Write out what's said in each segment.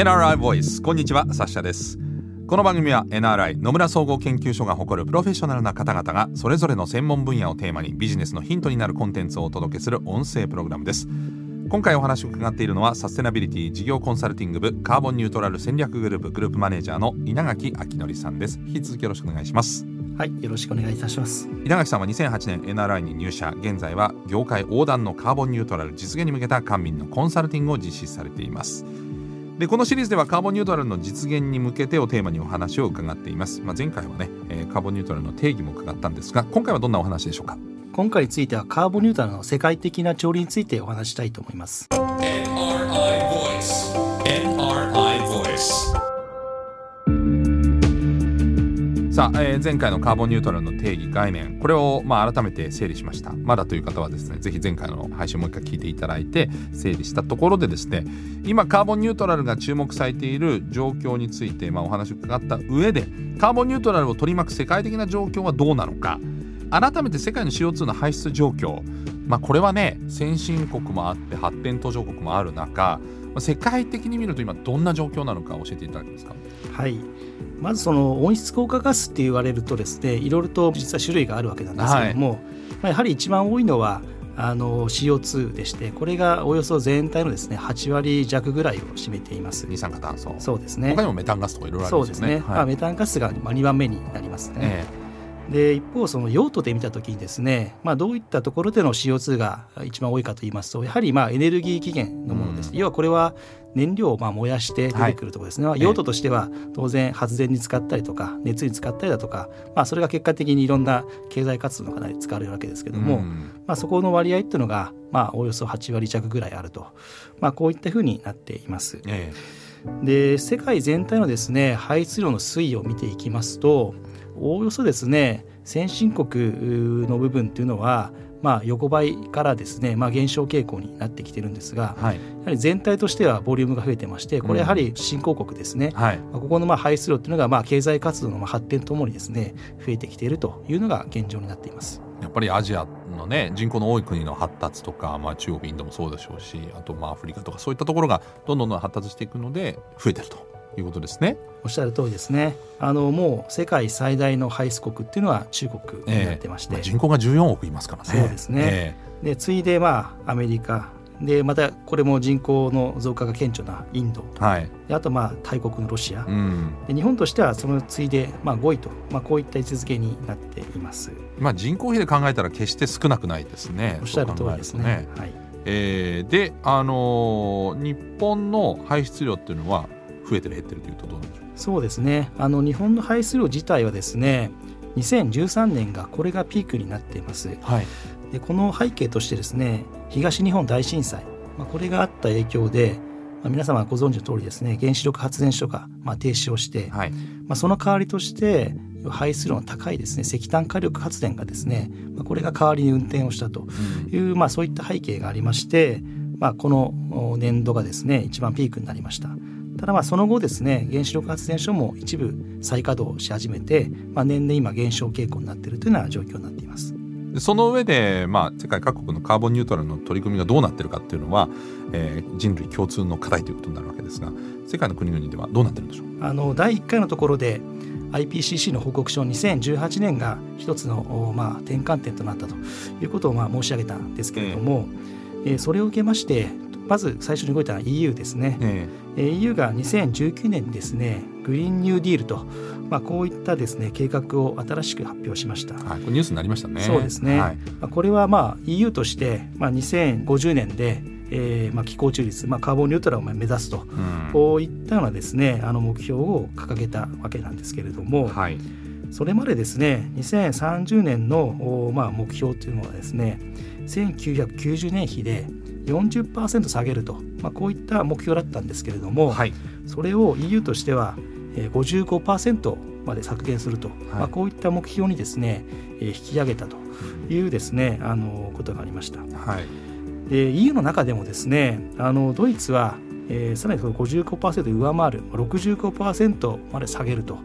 NRI ボイス。こんにちはサッシャです。この番組は NRI 野村総合研究所が誇るプロフェッショナルな方々がそれぞれの専門分野をテーマにビジネスのヒントになるコンテンツをお届けする音声プログラムです。今回お話を伺っているのはサステナビリティ事業コンサルティング部カーボンニュートラル戦略グループグループマネージャーの稲垣明則さんです。引き続きよろしくお願いします。はいよろしくお願いいたします。稲垣さんは2008年 NRI に入社。現在は業界横断のカーボンニュートラル実現に向けた官民のコンサルティングを実施されていますでこのシリーズではカーボンニュートラルの実現に向けてをテーマにお話を伺っています、まあ、前回はね、えー、カーボンニュートラルの定義も伺ったんですが今回はどんなお話でしょうか？今回についてはカーボンニュートラルの世界的な調理についてお話したいと思います。さあ、えー、前回のカーボンニュートラルの定義概念これをまあ改めて整理しました。まだという方はですねぜひ前回の配信もう一回聞いていただいて整理したところでですね今カーボンニュートラルが注目されている状況についてまあお話を伺った上でカーボンニュートラルを取り巻く世界的な状況はどうなのか改めて世界の CO2 の排出状況まあこれはね先進国もあって発展途上国もある中世界的に見ると今どんな状況なのか教えていただけますか？はい。まずその温室効果ガスって言われるとですねいろいろと実は種類があるわけなんですけれども、はい、まあ、やはり一番多いのはあの CO2 でしてこれがおよそ全体のですね8割弱ぐらいを占めています。二酸化炭素。そうですね。他にもメタンガスとかいろいろあるんですね。そうですね、はい、まあ、メタンガスが2番目になりますね、えーで一方その用途で見た時にですね、まあ、どういったところでの CO2 が一番多いかといいますとやはりまあエネルギー期限のものです、うん、要はこれは燃料をまあ燃やして出てくるところですね、はい、用途としては当然発電に使ったりとか熱に使ったりだとか、まあ、それが結果的にいろんな経済活動の中で使われるわけですけども、うん、まあ、そこの割合っていうのがまあおよそ8割弱ぐらいあると、まあ、こういったふうになっています。え。で世界全体のですね排出量の推移を見ていきますとおおよそですね先進国の部分っていうのはまあ、横ばいからですね、まあ、減少傾向になってきてるんですが、はい、やはり全体としてはボリュームが増えてましてこれやはり新興国ですね、うんはい、ここのまあ排出量っていうのがまあ経済活動の発展ともにですね増えてきているというのが現状になっています。やっぱりアジアのね人口の多い国の発達とか、まあ、中国インドもそうでしょうしあとまあアフリカとかそういったところがどんどん発達していくので増えてるということですね。おっしゃる通りですね。あのもう世界最大の排出国っていうのは中国になってまして、えーまあ、人口が14億いますからね。そうですね。えー、で次いでまあアメリカでまたこれも人口の増加が顕著なインド、はい、であとまあ大国のロシア、うん、で日本としてはその次いでまあ5位と、まあ、こういった位置づけになっています、まあ、人口比で考えたら決して少なくないですね。おっしゃる通りですね。はいえー、で、あのー、日本の排出量っていうのは増えてる減ってるというとどうでしょう？そうですね。あの日本の排出量自体はですね2013年がこれがピークになっています、はい、でこの背景としてですね東日本大震災、まあ、これがあった影響で、まあ、皆様ご存知の通りですね原子力発電所がまあ停止をして、はい、まあ、その代わりとして排出量の高いですね石炭火力発電がですね、まあ、これが代わりに運転をしたという、うん、まあ、そういった背景がありまして、まあ、この年度がですね一番ピークになりました。ただまあその後ですね原子力発電所も一部再稼働し始めて、まあ、年々今減少傾向になっているというような状況になっています。その上で、まあ、世界各国のカーボンニュートラルの取り組みがどうなっているかっていうのは、えー、人類共通の課題ということになるわけですが世界の国々ではどうなってるんでしょう？あの第1回のところで IPCC の報告書2018年が一つの、まあ、転換点となったということを、まあ、申し上げたんですけれども、えー、それを受けましてまず最初に動いたのは EU ですね、えー、EU が2019年にですねグリーンニューディールと、まあ、こういったですね計画を新しく発表しました、はい、これニュースになりましたね。そうですね、はい、まあ、これはまあ EU として、まあ、2050年でえーまあ、気候中立、まあ、カーボンニュートラルを目指すと、うん、こういったようなですねあの目標を掲げたわけなんですけれども、はい、それまでですね2030年の、まあ、目標というのはですね1990年比で40%下げると、まあ、こういった目標だったんですけれども、はい、それを EU としては55%まで削減すると、はい、まあ、こういった目標にですね引き上げたというですねあのことがありました。はい、で EU の中でもですねあのドイツはえー、さらにその55%上回る65%まで下げると、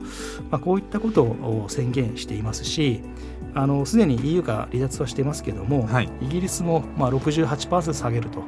まあ、こういったことを宣言していますしあのすでに EU が離脱はしていますけれども、はい、イギリスもまあ68%下げると、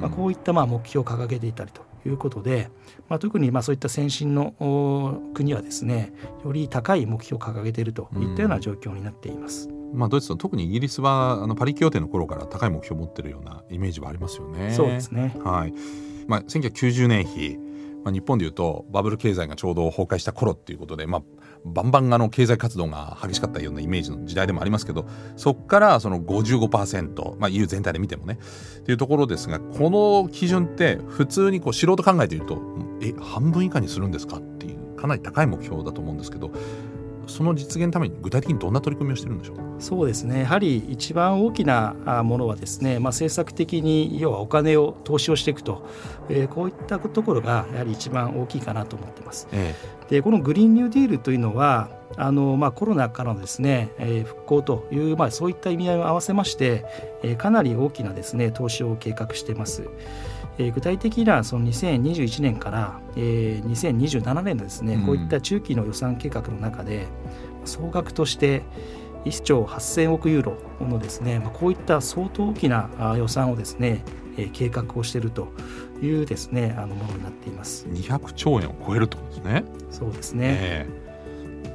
まあ、こういったまあ目標を掲げていたりということで、まあ、特にまあそういった先進の国はですねより高い目標を掲げているといったような状況になっています。まあ、ドイツと特にイギリスはあのパリ協定の頃から高い目標を持っているようなイメージはありますよね。そうですね、はいまあ、1990年比まあ、日本でいうとバブル経済がちょうど崩壊した頃っていうことで、まあ、バンバンあの経済活動が激しかったようなイメージの時代でもありますけどそこからその55%、まあ、EU 全体で見てもねっていうところですがこの基準って普通にこう素人考えているとえ半分以下にするんですかっていうかなり高い目標だと思うんですけどその実現のために具体的にどんな取り組みをしてるんでしょうそうですねやはり一番大きなものはですね、まあ、政策的に要はお金を投資をしていくと、えー、こういったところがやはり一番大きいかなと思ってます。ええ、でこのグリーンニューディールというのはあのまあ、コロナからのですね、えー、復興という、まあ、そういった意味合いを合わせまして、えー、かなり大きなですね投資を計画しています。えー、具体的にはその2021年から、えー、2027年のですね、うん、こういった中期の予算計画の中で総額として1兆8000億ユーロのですね、まあ、こういった相当大きな予算をですね、えー、計画をしているというですねあのものになっています。200兆円を超えるとですね。そうですね、え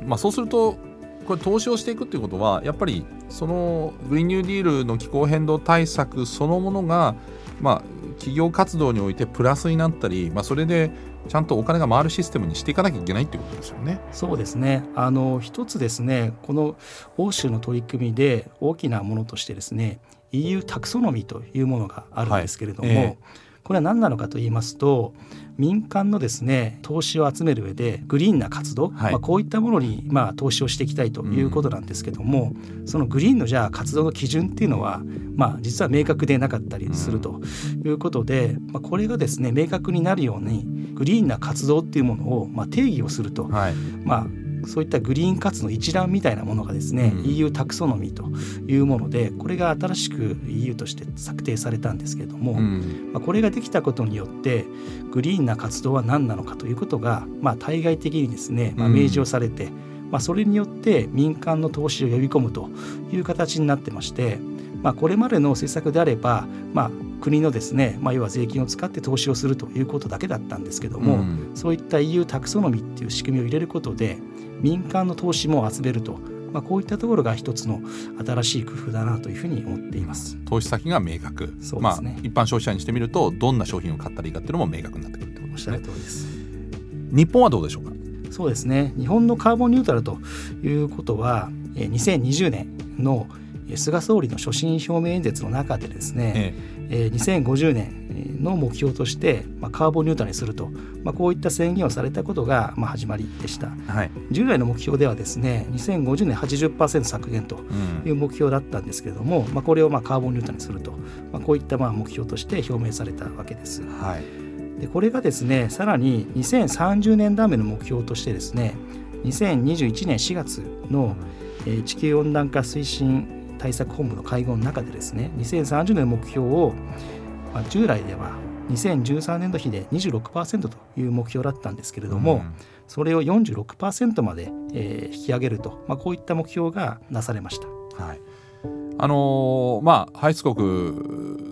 ー、まあ、そうするとこれ投資をしていくということはやっぱりそのグリーンニューディールの気候変動対策そのものがまあ企業活動においてプラスになったり、まあ、それでちゃんとお金が回るシステムにしていかなきゃいけないっていうことですよね。そうですね。あの一つですね、この欧州の取り組みで大きなものとしてですね、EU タクソノミーというものがあるんですけれども、はいえーこれは何なのかと言いますと民間のですね投資を集める上でグリーンな活動、はい、まあ、こういったものにまあ投資をしていきたいということなんですけども、うん、そのグリーンのじゃあ活動の基準っていうのは、まあ、実は明確でなかったりするということで、まあ、これがですね明確になるようにグリーンな活動っていうものをまあ定義をすると、はい、まあそういったグリーン活の一覧みたいなものがですね、うん、EU タクソノミーというものでこれが新しく EU として策定されたんですけれども、うん、まあ、これができたことによってグリーンな活動は何なのかということが、まあ、対外的にですね、まあ、明示をされて、うん、まあ、それによって民間の投資を呼び込むという形になってまして、まあ、これまでの政策であれば、まあ、国のですね、まあ、要は税金を使って投資をするということだけだったんですけども、うん、そういった EU タクソノミーっていう仕組みを入れることで民間の投資も集めると、まあ、こういったところが一つの新しい工夫だなというふうに思っています。投資先が明確。そうですね、まあ、一般消費者にしてみるとどんな商品を買ったらいいかっていうのも明確になってくるってことですね。おっしゃる通りです。日本はどうでしょうか？そうですね。日本のカーボンニュートラルということは2020年の菅総理の所信表明演説の中でですね、ええ。ー、2050年の目標として、まあ、カーボンニュートラルにすると、まあ、こういった宣言をされたことが、まあ、始まりでした、はい、従来の目標ではですね2050年80%削減という目標だったんですけれども、うん、まあ、これをまあカーボンニュートラルにすると、まあ、こういったまあ目標として表明されたわけです。はい。でこれがですねさらに2030年ダメの目標としてですね2021年4月の、えー、地球温暖化推進対策本部の会合の中でですね2030年の目標を、まあ、従来では2013年度比で26%という目標だったんですけれども、うん、それを46%まで、えー、引き上げると、まあ、こういった目標がなされました。はい。あのー、まあ、排出国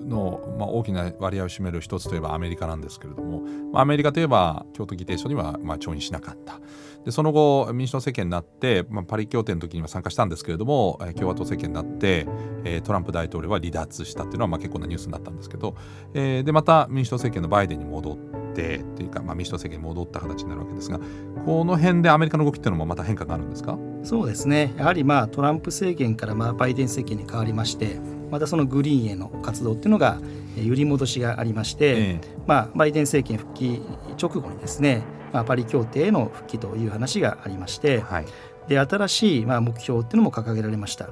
の、まあ、大きな割合を占める一つといえばアメリカなんですけれども、まあ、アメリカといえば京都議定書には、まあ、調印しなかったでその後民主党政権になって、まあ、パリ協定の時には参加したんですけれども共和党政権になって、えー、トランプ大統領は離脱したっていうのは、まあ、結構なニュースになったんですけど、えー、でまた民主党政権のバイデンに戻ってっていうか、まあ、民主党政権に戻った形になるわけですがこの辺でアメリカの動きっていうのもまた変化があるんですか？そうですね。やはりまあトランプ政権からまあバイデン政権に変わりましてまたそのグリーンへの活動っていうのが揺り戻しがありまして、ええ、まあ、バイデン政権復帰直後にですねまあ、パリ協定への復帰という話がありまして、はい、で新しいまあ目標っていうのも掲げられました。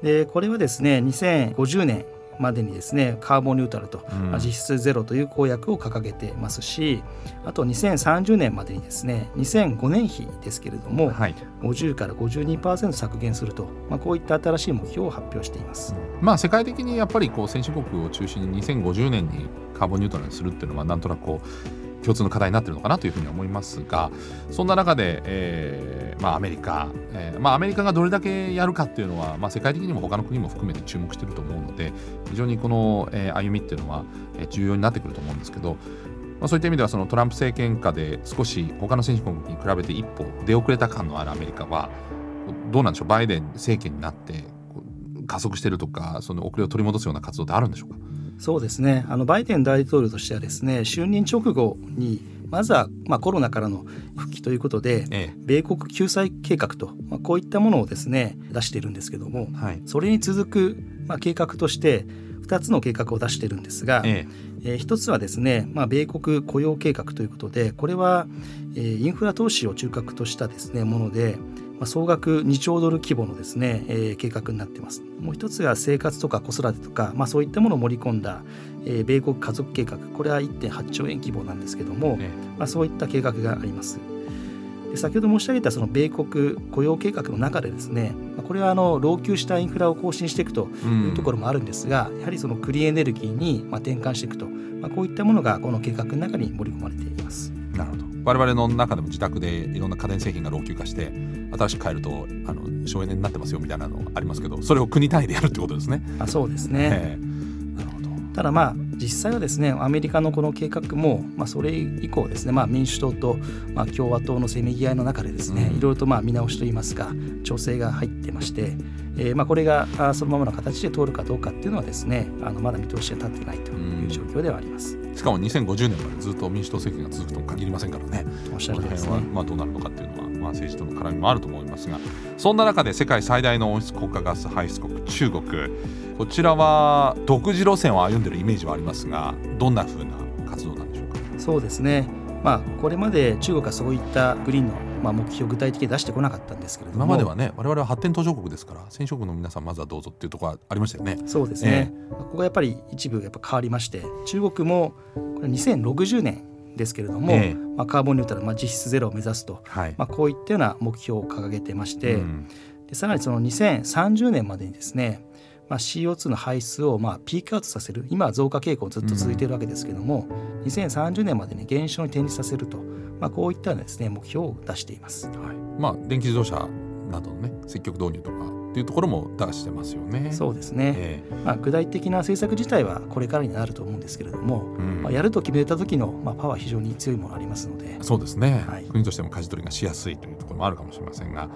でこれはですね2050年までにですねカーボンニュートラルと、うん、実質ゼロという公約を掲げてますしあと2030年までにですね2005年比ですけれども、はい、50から52%削減すると、まあ、こういった新しい目標を発表しています、うん、まあ、世界的にやっぱりこう先進国を中心に2050年にカーボンニュートラルにするっていうのはなんとなくこう共通の課題になっているのかなというふうに思いますがそんな中で、えーまあ、アメリカ、えーまあ、アメリカがどれだけやるかっていうのは、まあ、世界的にも他の国も含めて注目していると思うので非常にこの、えー、歩みっていうのは重要になってくると思うんですけどまあ、そういった意味ではそのトランプ政権下で少し他の先進国に比べて一歩出遅れた感のあるアメリカはどうなんでしょう？バイデン政権になって加速してるとかその遅れを取り戻すような活動ってあるんでしょうか？そうですね。あのバイデン大統領としてはですね就任直後にまずは、まあ、コロナからの復帰ということで、ええ、米国救済計画と、まあ、こういったものをですね出しているんですけども、はい、それに続く、まあ、計画として2つの計画を出しているんですが、ええ。えー、1つはですね、まあ、米国雇用計画ということでこれは、えー、インフラ投資を中核としたですねもので、まあ、総額2兆ドル規模のですね、えー、計画になっています。もう一つが生活とか子育てとか、まあ、そういったものを盛り込んだ、えー、米国家族計画これは1.8兆円規模なんですけども、ね、まあ、そういった計画があります。で先ほど申し上げたその米国雇用計画の中でですねこれはあの老朽したインフラを更新していくというところもあるんですが、うん、やはりそのクリーンエネルギーにまあ転換していくと、まあ、こういったものがこの計画の中に盛り込まれています。なるほど我々の中でも自宅でいろんな家電製品が老朽化して新しく変えるとあの省エネになってますよみたいなのありますけどそれを国単位でやるってことですね。あそうですね、なるほど。ただまあ実際はですねアメリカのこの計画も、まあ、それ以降ですね、まあ、民主党と、まあ、共和党のせめぎ合いの中でですね、うん、いろいろとまあ見直しといいますか調整が入ってまして、えー、まあこれがそのままの形で通るかどうかっていうのはですねあのまだ見通しが立ってないという状況ではあります。うん、しかも2050年までずっと民主党政権が続くとも限りませんからね。おっしゃるですね。まあどうなるのかっていうのは、まあ、政治との絡みもあると思いますがそんな中で世界最大の温室効果ガス排出国中国こちらは独自路線を歩んでいるイメージはありますがどんなふうな活動なんでしょうか？そうですねまあ、これまで中国はそういったグリーンのまあ目標を具体的に出してこなかったんですけれども。今まではね我々は発展途上国ですから先進国の皆さんまずはどうぞっていうところはありましたよね。そうですね、えー、ここがやっぱり一部やっぱ変わりまして中国もこれ2060年ですけれども、えー、まあ、カーボンニュートラル、まあ、実質ゼロを目指すと、はい、まあ、こういったような目標を掲げてまして、うん、でさらにその2030年までにですねまあ、CO2 の排出をまあピークアウトさせる今は増加傾向ずっと続いているわけですけれども、うん、2030年までに減少に転じさせると、まあ、こういったですね目標を出しています。はいまあ、電気自動車などのね積極導入とかっていうところも出してますよね。そうですね。えー、まあ具体的な政策自体はこれからになると思うんですけれども、うん、まあやると決めた時のまあパワー非常に強いものありますので。そうですね。はい、国としても舵取りがしやすいというところもあるかもしれませんが、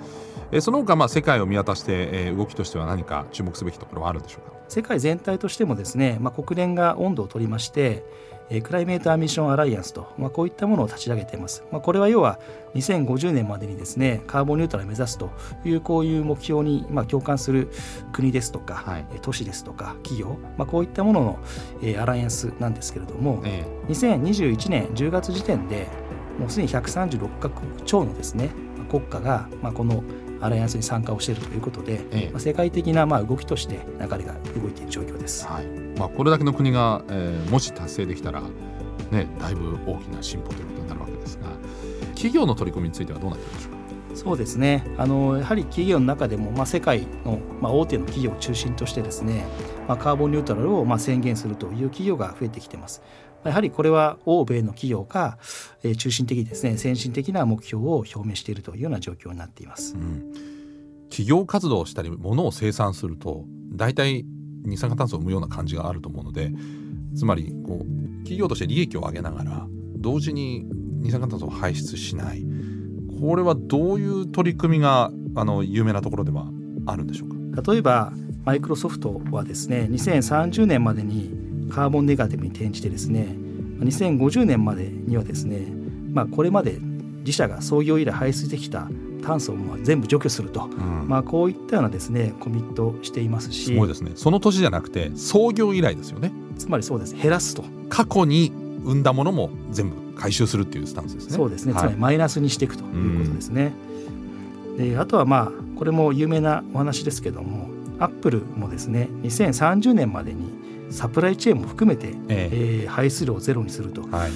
えー、その他まあ世界を見渡して、えー、動きとしては何か注目すべきところはあるんでしょうか？世界全体としてもですね、まあ国連が温度を取りまして。えクライメート・アミッション・アライアンスと、まあ、こういったものを立ち上げています。まあ、これは要は2050年までにですねカーボンニュートラルを目指すというこういう目標に、まあ、共感する国ですとか、はい、都市ですとか企業、まあ、こういったものの、えー、アライアンスなんですけれども、ええ、2021年10月時点でもうすでに136カ国超のですね国家が、まあ、このアライアンスに参加をしているということで、ええ、まあ、世界的なまあ動きとして流れが動いている状況です。はいまあ、これだけの国が、えー、もし達成できたら、ね、だいぶ大きな進歩ということになるわけですが企業の取り組みについてはどうなっているでしょうか？そうですねあのやはり企業の中でも、まあ、世界の、まあ、大手の企業を中心としてですね、まあ、カーボンニュートラルをまあ宣言するという企業が増えてきています。やはりこれは欧米の企業が中心的にですね先進的な目標を表明しているというような状況になっています。うん、企業活動をしたり物を生産すると大体二酸化炭素を生むような感じがあると思うのでつまりこう企業として利益を上げながら同時に二酸化炭素を排出しない。これはどういう取り組みがあの有名なところではあるんでしょうか？例えばマイクロソフトはですね2030年までにカーボンネガティブに転じてですね2050年までにはですね、まあ、これまで自社が創業以来排出してきた炭素を全部除去すると、うん、まあ、こういったようなですねコミットしていますしすごいですね。その年じゃなくて創業以来ですよね。つまりそうです。減らすと。過去に生んだものも全部回収するっていうスタンスですね。そうですね、はい、つまりマイナスにしていくということですね、うん、であとはまあこれも有名なお話ですけどもアップルもですね2030年までにサプライチェーンも含めて、ええ。えー、排出量をゼロにするとい。う、はい、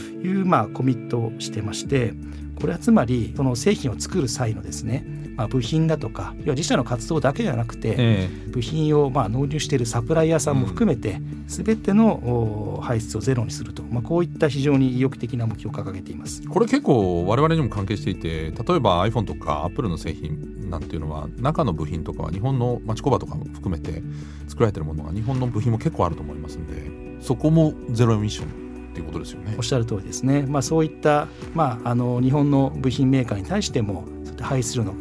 まあ、コミットをしてましてこれはつまりその製品を作る際のですねまあ、部品だとか要は自社の活動だけではなくて、えー、部品をまあ納入しているサプライヤーさんも含めて、すべての排出をゼロにすると、まあ、こういった非常に意欲的な目標を掲げています。これ結構我々にも関係していて例えば iPhone とか Apple の製品なんていうのは中の部品とかは日本の町工場とかも含めて作られてるものが日本の部品も結構あると思いますんでそこもゼロエミッションっていうことですよね。おっしゃる通りですね。まあそういった、まあ、あの日本の部品メーカーに対しても排出量の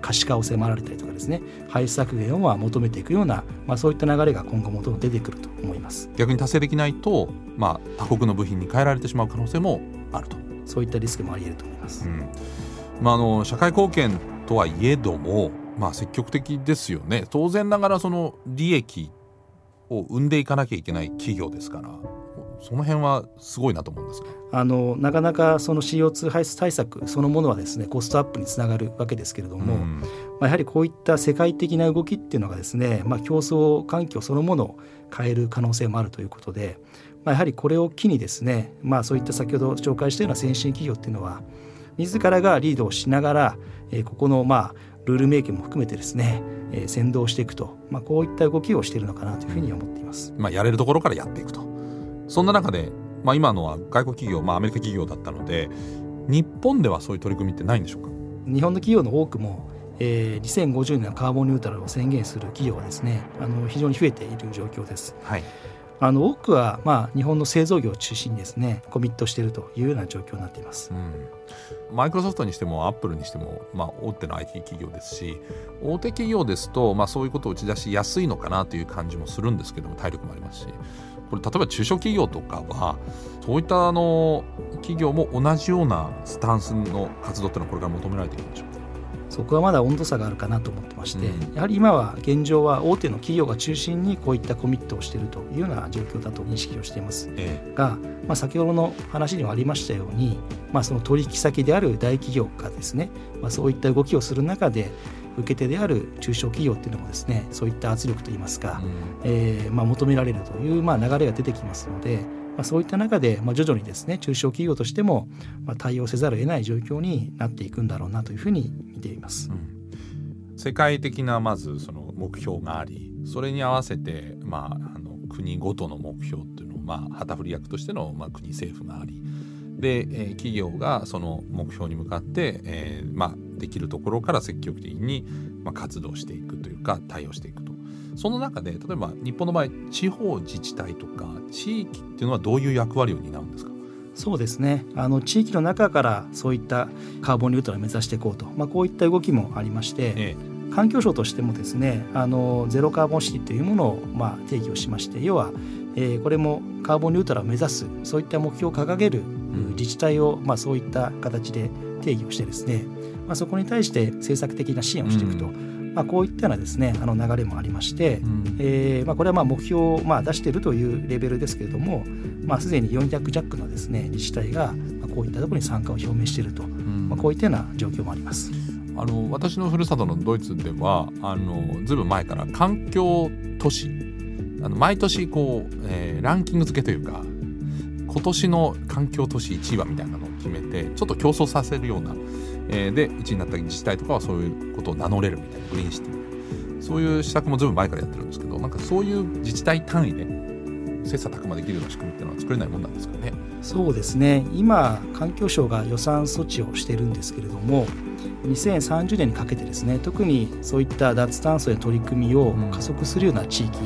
可視化を迫られたりとかですね排出削減を求めていくような、まあ、そういった流れが今後もどんどん出てくると思います。逆に達成できないと、まあ、他国の部品に変えられてしまう可能性もあると。そういったリスクもあり得ると思います、うん。まあ、あの社会貢献とはいえども、まあ、積極的ですよね。当然ながらその利益を生んでいかなきゃいけない企業ですからその辺はすごいなと思うんですあのなかなかその CO2 排出対策そのものはですねコストアップにつながるわけですけれども、うん、まあ、やはりこういった世界的な動きっていうのがですね、まあ、競争環境そのものを変える可能性もあるということで、まあ、やはりこれを機にですね、まあ、そういった先ほど紹介したような先進企業っていうのは自らがリードをしながら、えー、ここのまあルールメイキングも含めてですね、えー、先導していくと、まあ、こういった動きをしているのかなというふうに思っています。まあ、やれるところからやっていくとそんな中で、まあ、今のは外国企業、まあ、アメリカ企業だったので日本ではそういう取り組みってないんでしょうか？日本の企業の多くもえー、2050年のカーボンニュートラルを宣言する企業はですねあの非常に増えている状況です。はい。あの多くは、まあ、日本の製造業を中心にですねコミットしているというような状況になっています、うん、マイクロソフトにしてもアップルにしても、まあ、大手の IT 企業ですし大手企業ですと、まあ、そういうことを打ち出しやすいのかなという感じもするんですけども体力もありますしこれ例えば中小企業とかはそういったあの企業も同じようなスタンスの活動っていうのはこれから求められているんでしょうか？そこはまだ温度差があるかなと思ってまして、うん、やはり今は現状は大手の企業が中心にこういったコミットをしているというような状況だと認識をしています、ええ、が、まあ、先ほどの話にもありましたように、まあ、その取引先である大企業がですね、まあ、そういった動きをする中で受け手である中小企業っていうのもですねそういった圧力といいますか、うん、えー、まあ、求められるというまあ流れが出てきますので、まあ、そういった中で、まあ、徐々にですね中小企業としても、まあ、対応せざるを得ない状況になっていくんだろうなというふうに見ています。うん世界的なまずその目標がありそれに合わせて、まあ、あの国ごとの目標っていうのを、まあ、旗振り役としての、まあ、国政府がありで、えー、企業がその目標に向かって、えーまあ、できるところから積極的に、まあ、活動していくというか対応していくと。その中で例えば日本の場合地方自治体とか地域っていうのはどういう役割を担うんですか？そうですね。あの地域の中からそういったカーボンニュートラルを目指していこうと、まあ、こういった動きもありまして、ええ、環境省としてもですねあのゼロカーボンシティというものを、まあ、定義をしまして要は、えー、これもカーボンニュートラルを目指すそういった目標を掲げる自治体を、まあ、そういった形で定義をしてですね、まあ、そこに対して政策的な支援をしていくと。うんまあ、こういったようなですねあの流れもありまして、うん、えー、まあ、これはまあ目標をまあ出しているというレベルですけれども、まあ、すでに400弱のですね自治体がこういったところに参加を表明していると、うん、まあ、こういったような状況もあります。あの私のふるさとのドイツではあのずいぶん前から環境都市あの毎年こう、えー、ランキング付けというか今年の環境都市1位はみたいなのを決めてちょっと競争させるような、えー、で1位になった自治体とかはそういうことを名乗れるみたいなグリーンシティそういう施策もずいぶん前からやってるんですけどなんかそういう自治体単位で切磋琢磨できるような仕組みっていうのは作れないもんなんですかね。そうですね。今環境省が予算措置をしてるんですけれども2030年にかけてですね特にそういった脱炭素への取り組みを加速するような地域、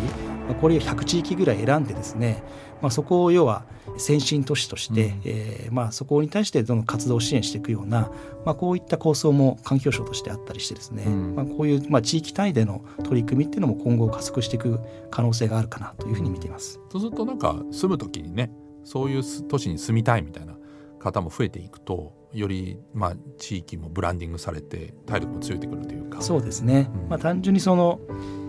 うん、これを100地域ぐらい選んでですね、まあ、そこを要は先進都市として、うん、えー、まあ、そこに対してどの活動を支援していくような、まあ、こういった構想も環境省としてあったりしてですね、うん、まあ、こういう、まあ、地域単位での取り組みっていうのも今後加速していく可能性があるかなというふうに見ています。そうするとなんか住む時にねそういう都市に住みたいみたいな方も増えていくとよりまあ地域もブランディングされて体力も強いてくるというか。そうですね、うん、まあ、単純にその、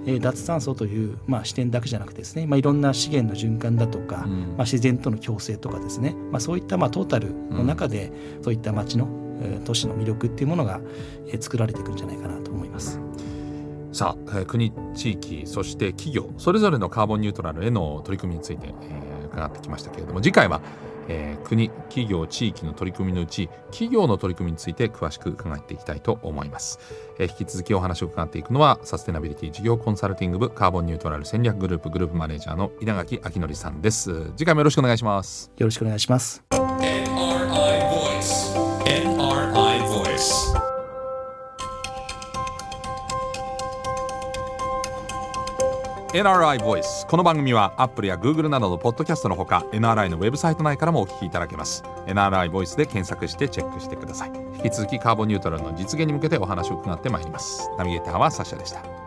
えー、脱炭素という、まあ、視点だけじゃなくてですね、まあ、いろんな資源の循環だとか、うん、まあ、自然との共生とかですね、まあ、そういった、まあ、トータルの中で、うん、そういった町の、えー、都市の魅力っていうものが、えー、作られていくんじゃないかなと思います。さあ、えー、国地域そして企業それぞれのカーボンニュートラルへの取り組みについて、えー、伺ってきましたけれども次回はえー、国企業地域の取り組みのうち企業の取り組みについて詳しく伺っていきたいと思います、えー、引き続きお話を伺っていくのはサステナビリティ事業コンサルティング部カーボンニュートラル戦略グループグループマネージャーの稲垣明則さんです。次回もよろしくお願いします。よろしくお願いします。NRI Voice この番組はアップルやグーグルなどのポッドキャストのほか NRI のウェブサイト内からもお聞きいただけます。NRI Voice で検索してチェックしてください。引き続きカーボンニュートラルの実現に向けてお話を伺ってまいります。ナビゲーターはサシャでした。